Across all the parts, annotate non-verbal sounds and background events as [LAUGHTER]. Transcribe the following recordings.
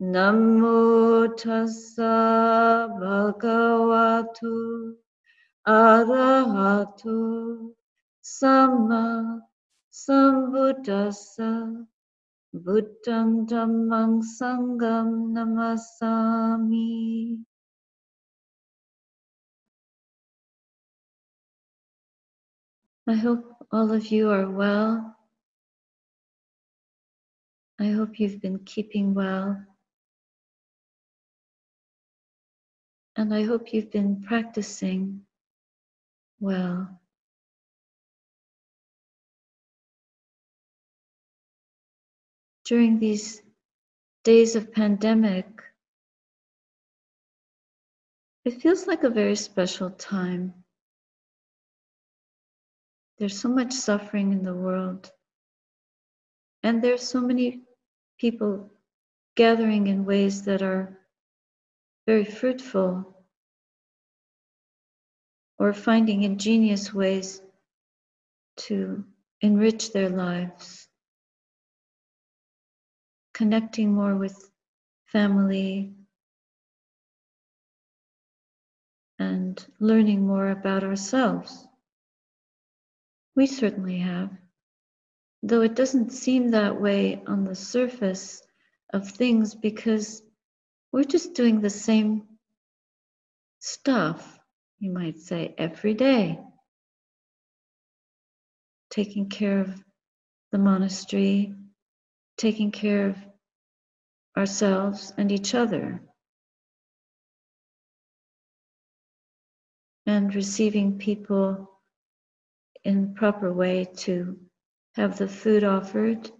Namo tassa bhagavato arahato samma sambuddhassa buddham dhammam sangam namasami I hope all of you are well. I hope you've been keeping well. And I hope you've been practicing well. During these days of pandemic, it feels like a very special time. There's so much suffering in the world, and there's so many people gathering in ways that are very fruitful or finding ingenious ways to enrich their lives, connecting more with family, and learning more about ourselves. We certainly have, though it doesn't seem that way on the surface of things because we're just doing the same stuff, you might say, every day. Taking care of the monastery, taking care of ourselves and each other, and receiving people in proper way to have the food offered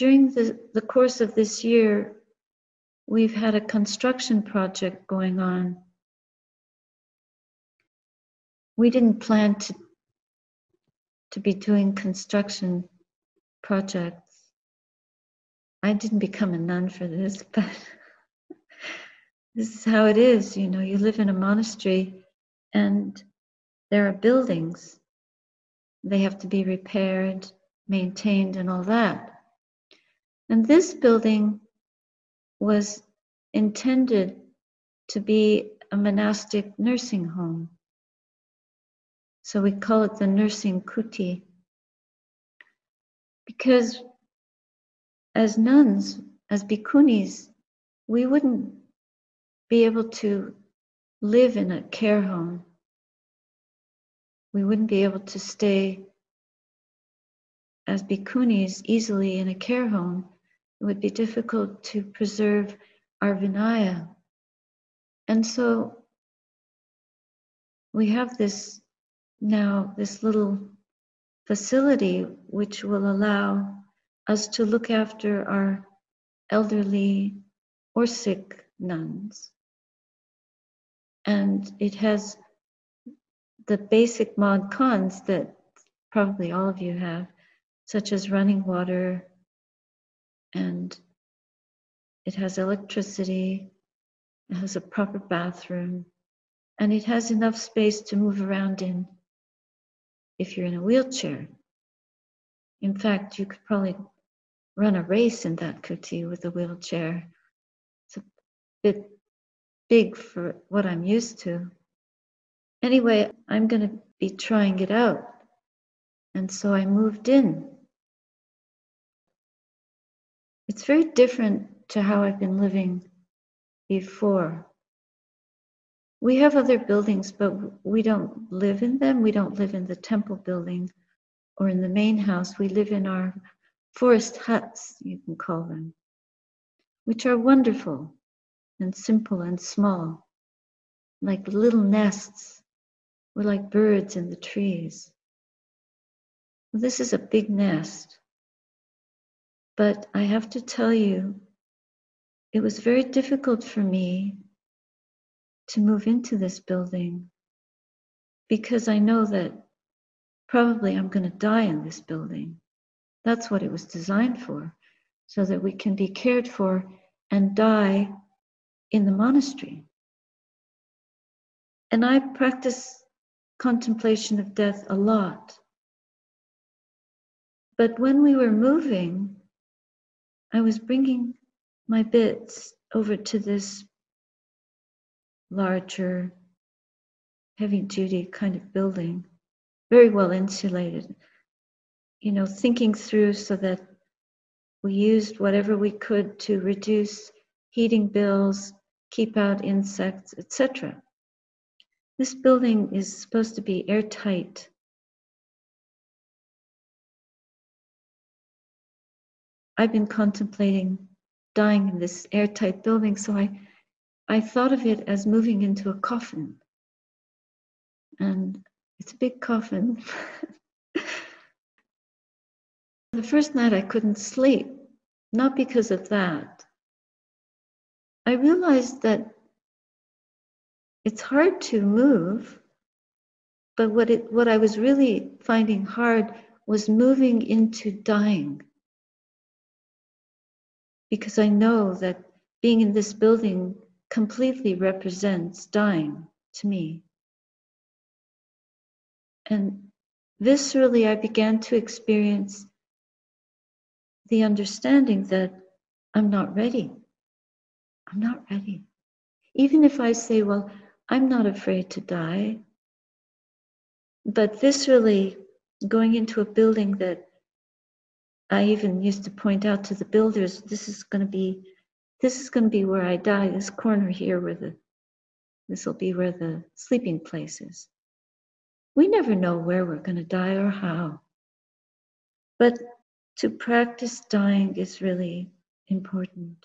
during the, the course of this year, we've had a construction project going on. We didn't plan to, to be doing construction projects. I didn't become a nun for this, [LAUGHS] but this is how it is. You know, you live in a monastery and there are buildings. They have to be repaired, maintained, and all that. And this building was intended to be a monastic nursing home. So we call it the nursing kuti. Because as nuns, as bhikkhunis, we wouldn't be able to live in a care home. We wouldn't be able to stay as bhikkhunis easily in a care home it would be difficult to preserve our Vinaya. And so we have this now, this little facility which will allow us to look after our elderly or sick nuns. And it has the basic mod cons that probably all of you have, such as running water, and it has electricity, it has a proper bathroom, and it has enough space to move around in if you're in a wheelchair. In fact, you could probably run a race in that kuti with a wheelchair. It's a bit big for what I'm used to. Anyway, I'm going to be trying it out. And so I moved in it's very different to how I've been living before. We have other buildings, but we don't live in them. We don't live in the temple building or in the main house. We live in our forest huts, you can call them, which are wonderful and simple and small, like little nests. We're like birds in the trees. This is a big nest But I have to tell you, it was very difficult for me to move into this building because I know that probably I'm going to die in this building. That's what it was designed for, so that we can be cared for and die in the monastery. And I practice contemplation of death a lot. But when we were moving, I was bringing my bits over to this larger, heavy duty kind of building, very well insulated. You know, thinking through so that we used whatever we could to reduce heating bills, keep out insects, etc. This building is supposed to be airtight. I've been contemplating dying in this airtight building, so I, I thought of it as moving into a coffin. And it's a big coffin. [LAUGHS] the first night I couldn't sleep, not because of that. I realized that it's hard to move, but what it what I was really finding hard was moving into dying. Because I know that being in this building completely represents dying to me. And viscerally, I began to experience the understanding that I'm not ready. I'm not ready. Even if I say, well, I'm not afraid to die. But viscerally, going into a building that I even used to point out to the builders, this is going to be, this is going to be where I die. This corner here, where the, this will be where the sleeping place is. We never know where we're going to die or how. But to practice dying is really important.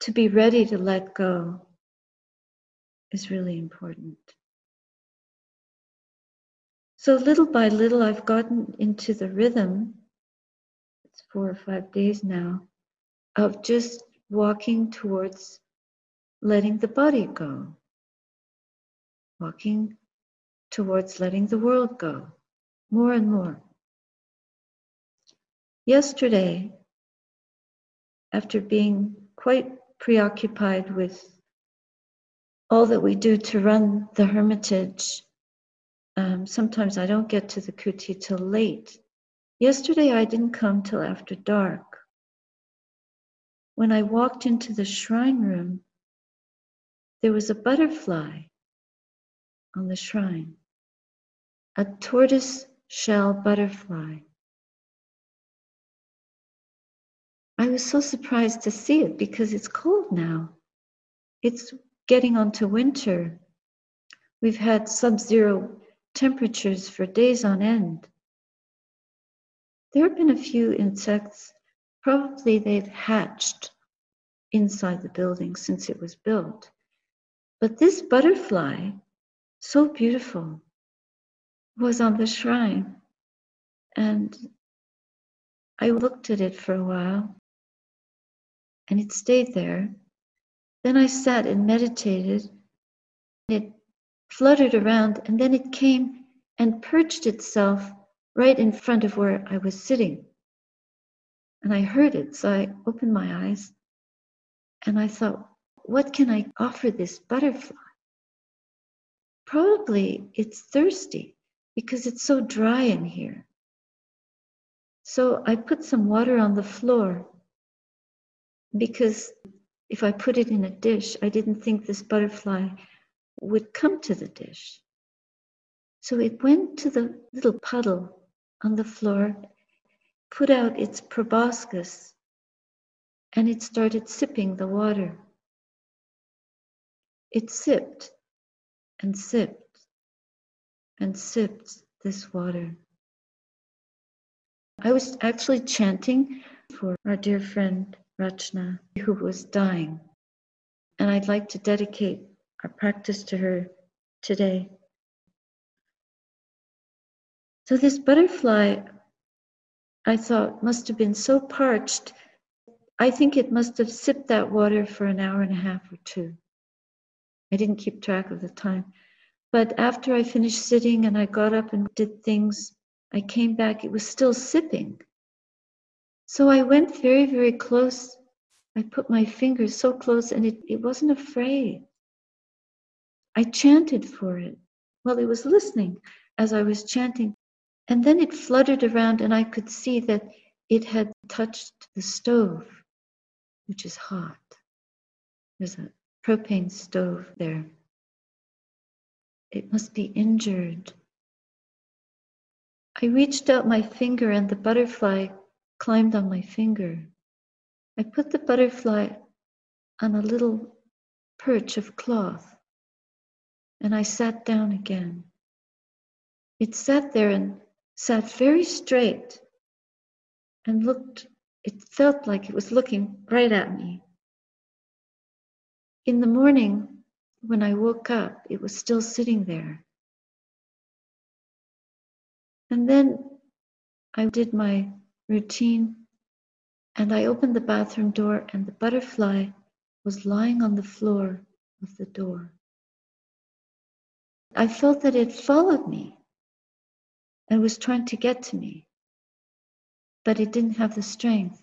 To be ready to let go is really important. So little by little, I've gotten into the rhythm, it's four or five days now, of just walking towards letting the body go, walking towards letting the world go, more and more. Yesterday, after being quite preoccupied with all that we do to run the hermitage. Um, sometimes I don't get to the kuti till late. Yesterday I didn't come till after dark. When I walked into the shrine room, there was a butterfly on the shrine, a tortoise shell butterfly. I was so surprised to see it because it's cold now. It's getting onto winter. We've had sub zero temperatures for days on end. There have been a few insects, probably they've hatched inside the building since it was built. But this butterfly, so beautiful, was on the shrine. And I looked at it for a while, and it stayed there. Then I sat and meditated. It fluttered around and then it came and perched itself right in front of where I was sitting. And I heard it, so I opened my eyes and I thought, what can I offer this butterfly? Probably it's thirsty because it's so dry in here. So I put some water on the floor because if I put it in a dish, I didn't think this butterfly would come to the dish. So it went to the little puddle on the floor, put out its proboscis, and it started sipping the water. It sipped and sipped and sipped this water. I was actually chanting for our dear friend Rachna, who was dying. And I'd like to dedicate our practice to her today. So, this butterfly, I thought must have been so parched. I think it must have sipped that water for an hour and a half or two. I didn't keep track of the time. But after I finished sitting and I got up and did things, I came back, it was still sipping. So I went very, very close. I put my fingers so close and it, it wasn't afraid. I chanted for it. Well, it was listening as I was chanting. And then it fluttered around, and I could see that it had touched the stove, which is hot. There's a propane stove there. It must be injured. I reached out my finger, and the butterfly climbed on my finger. I put the butterfly on a little perch of cloth, and I sat down again. It sat there and sat very straight and looked, it felt like it was looking right at me. In the morning, when I woke up, it was still sitting there. And then I did my routine and I opened the bathroom door, and the butterfly was lying on the floor of the door. I felt that it followed me and was trying to get to me, but it didn't have the strength.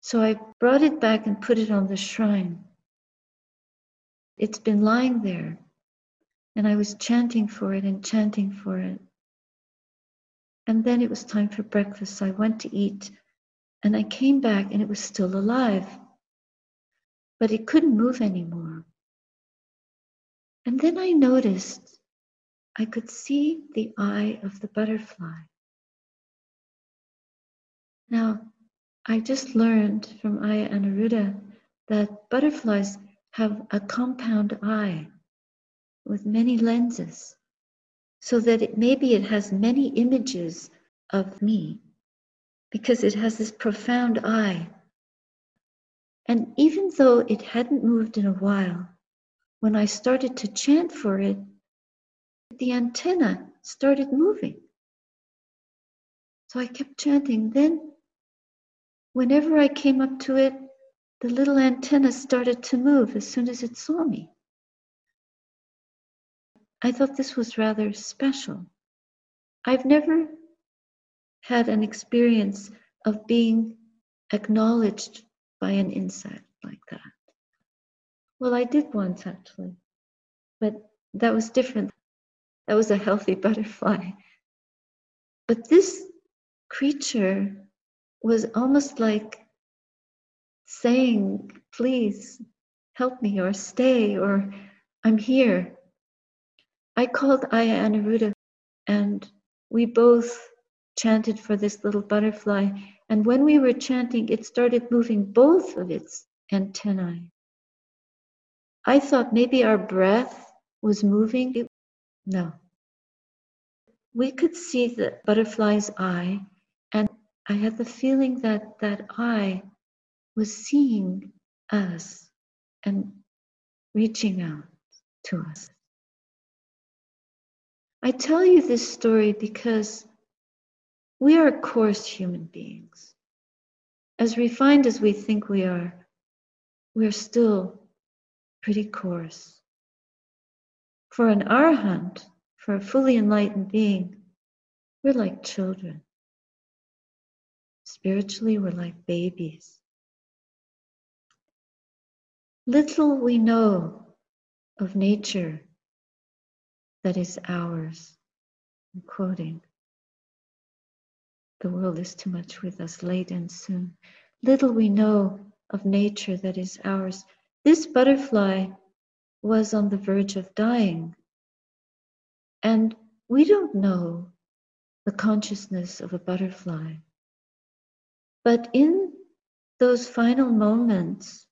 So I brought it back and put it on the shrine. It's been lying there, and I was chanting for it and chanting for it. And then it was time for breakfast. So I went to eat, and I came back, and it was still alive, but it couldn't move anymore. And then I noticed I could see the eye of the butterfly. Now, I just learned from Ayya Anuruddha that butterflies have a compound eye with many lenses, so that it, maybe it has many images of me because it has this profound eye. And even though it hadn't moved in a while, when I started to chant for it, the antenna started moving. So I kept chanting. Then, whenever I came up to it, the little antenna started to move as soon as it saw me. I thought this was rather special. I've never had an experience of being acknowledged by an insect like that. Well, I did once actually, but that was different. That was a healthy butterfly. But this creature was almost like saying, Please help me, or stay, or I'm here. I called Ayya Anuruddha, and we both chanted for this little butterfly. And when we were chanting, it started moving both of its antennae. I thought maybe our breath was moving. It no. We could see the butterfly's eye, and I had the feeling that that eye was seeing us and reaching out to us. I tell you this story because we are coarse human beings. As refined as we think we are, we're still pretty coarse. For an arahant, for a fully enlightened being, we're like children. Spiritually, we're like babies. Little we know of nature that is ours. I'm quoting. The world is too much with us late and soon. Little we know of nature that is ours. This butterfly was on the verge of dying. And we don't know the consciousness of a butterfly. But in those final moments,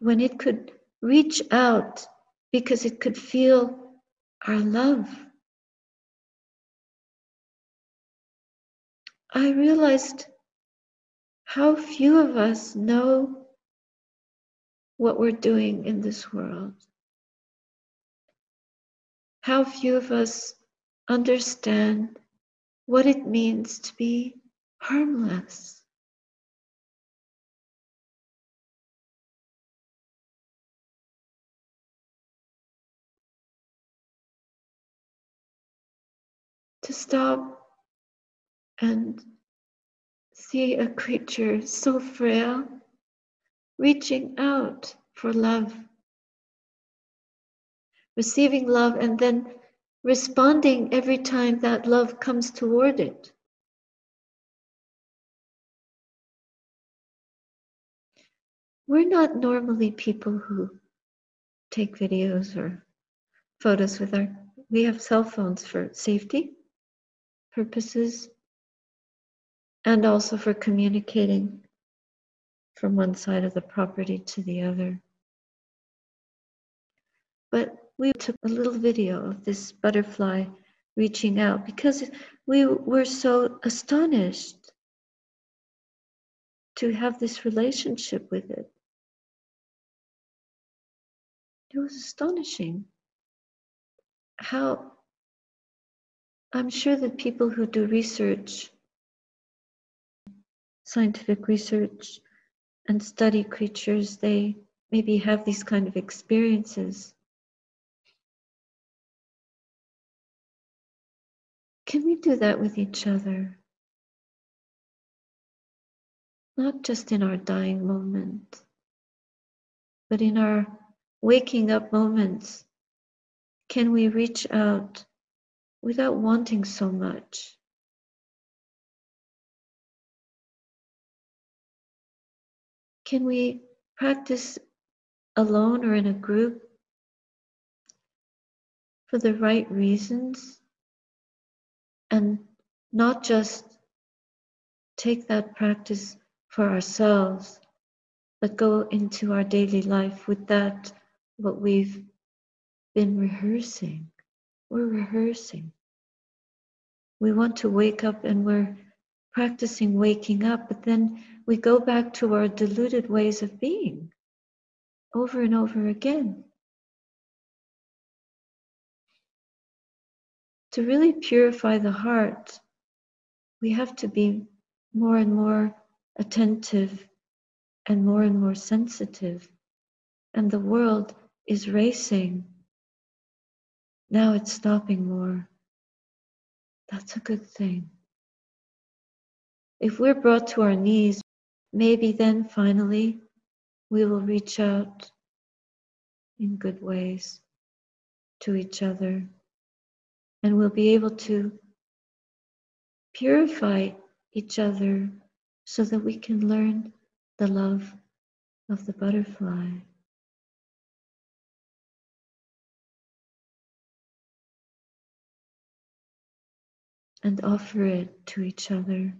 when it could reach out because it could feel our love, I realized how few of us know what we're doing in this world. How few of us understand what it means to be harmless. To stop and see a creature so frail reaching out for love, receiving love, and then responding every time that love comes toward it. We're not normally people who take videos or photos with our, we have cell phones for safety purposes and also for communicating from one side of the property to the other. But we took a little video of this butterfly reaching out because we were so astonished to have this relationship with it. It was astonishing how I'm sure that people who do research, scientific research, and study creatures, they maybe have these kind of experiences. Can we do that with each other? Not just in our dying moment, but in our waking up moments. Can we reach out without wanting so much? Can we practice alone or in a group for the right reasons and not just take that practice for ourselves, but go into our daily life with that, what we've been rehearsing. We're rehearsing. We want to wake up and we're practicing waking up, but then we go back to our deluded ways of being over and over again. To really purify the heart, we have to be more and more attentive and more and more sensitive. And the world is racing. Now it's stopping more. That's a good thing. If we're brought to our knees, maybe then finally we will reach out in good ways to each other and we'll be able to purify each other so that we can learn the love of the butterfly. And offer it to each other,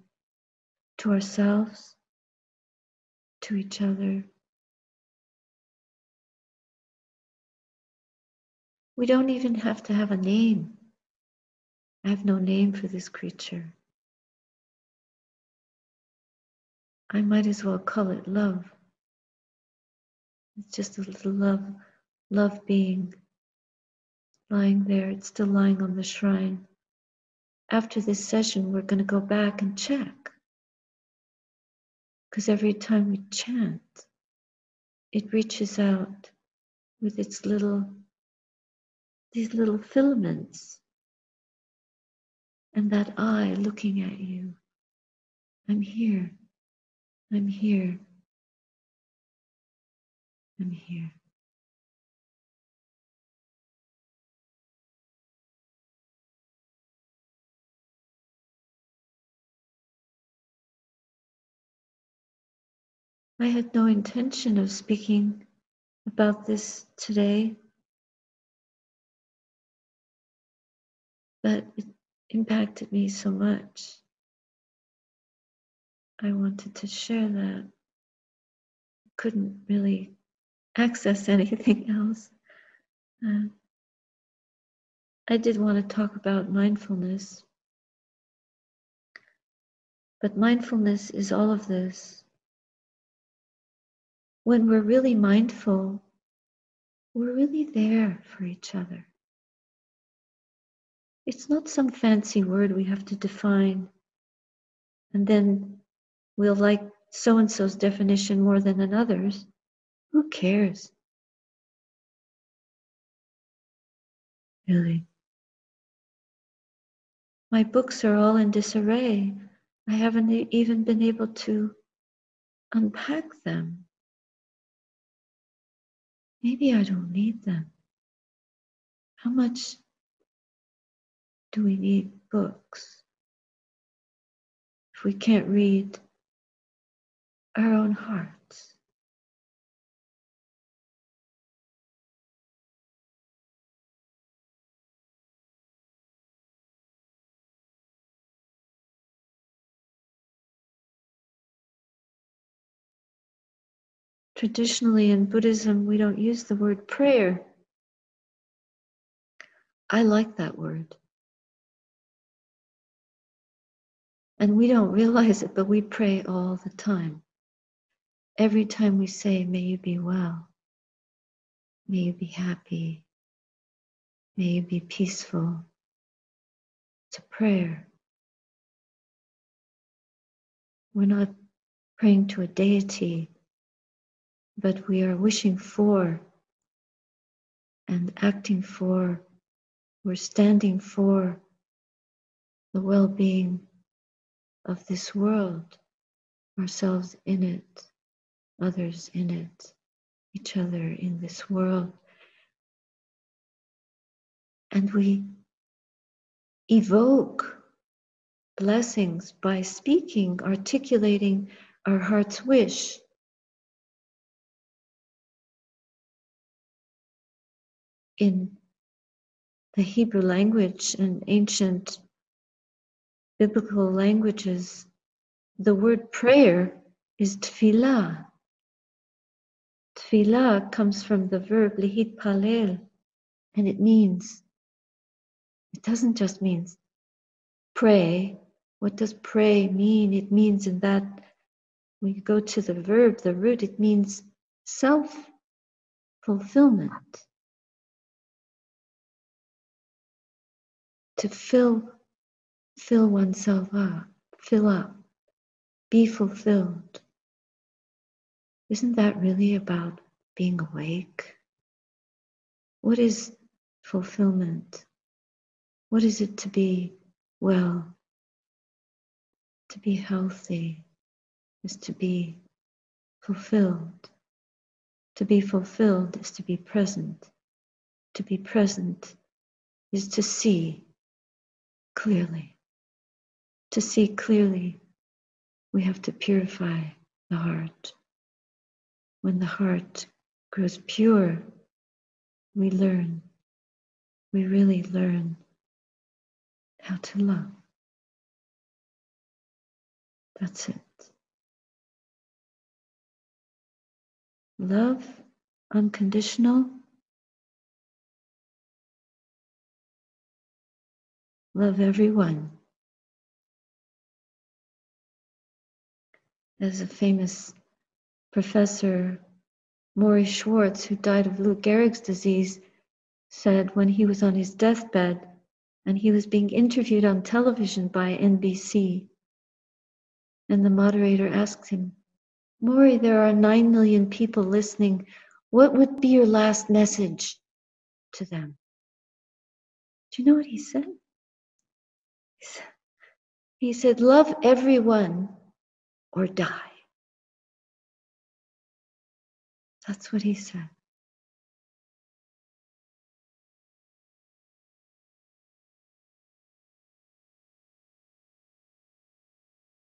to ourselves, to each other. We don't even have to have a name. I have no name for this creature. I might as well call it love. It's just a little love, love being lying there. It's still lying on the shrine. After this session, we're going to go back and check. Because every time we chant, it reaches out with its little, these little filaments. And that eye looking at you. I'm here. I'm here. I'm here. I had no intention of speaking about this today, but it impacted me so much. I wanted to share that. Couldn't really access anything [LAUGHS] else. Uh, I did want to talk about mindfulness, but mindfulness is all of this when we're really mindful, we're really there for each other. It's not some fancy word we have to define. And then we'll like so and so's definition more than another's. Who cares? Really. My books are all in disarray. I haven't even been able to unpack them. Maybe I don't need them. How much do we need books if we can't read our own hearts? Traditionally in Buddhism, we don't use the word prayer. I like that word. And we don't realize it, but we pray all the time. Every time we say, May you be well, may you be happy, may you be peaceful, it's a prayer. We're not praying to a deity but we are wishing for and acting for, we're standing for the well being of this world, ourselves in it, others in it, each other in this world. And we evoke blessings by speaking, articulating our heart's wish in the Hebrew language and ancient biblical languages, the word prayer is tefillah. Tefillah comes from the verb lihit palel, and it means, it doesn't just mean pray. What does pray mean? It means in that when you go to the verb, the root, it means self fulfillment. To fill fill oneself up, fill up, be fulfilled. Isn't that really about being awake? What is fulfillment? What is it to be well? To be healthy is to be fulfilled. To be fulfilled is to be present. To be present is to see clearly. To see clearly, we have to purify the heart. When the heart grows pure, we learn, we really learn how to love. That's it. Love, unconditional, Love everyone. As a famous professor, Morrie Schwartz, who died of Lou Gehrig's disease, said when he was on his deathbed and he was being interviewed on television by NBC. And the moderator asked him, Morrie, there are 9 million people listening. What would be your last message to them? Do you know what he said? He said, Love everyone or die. That's what he said.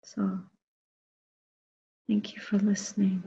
So, thank you for listening.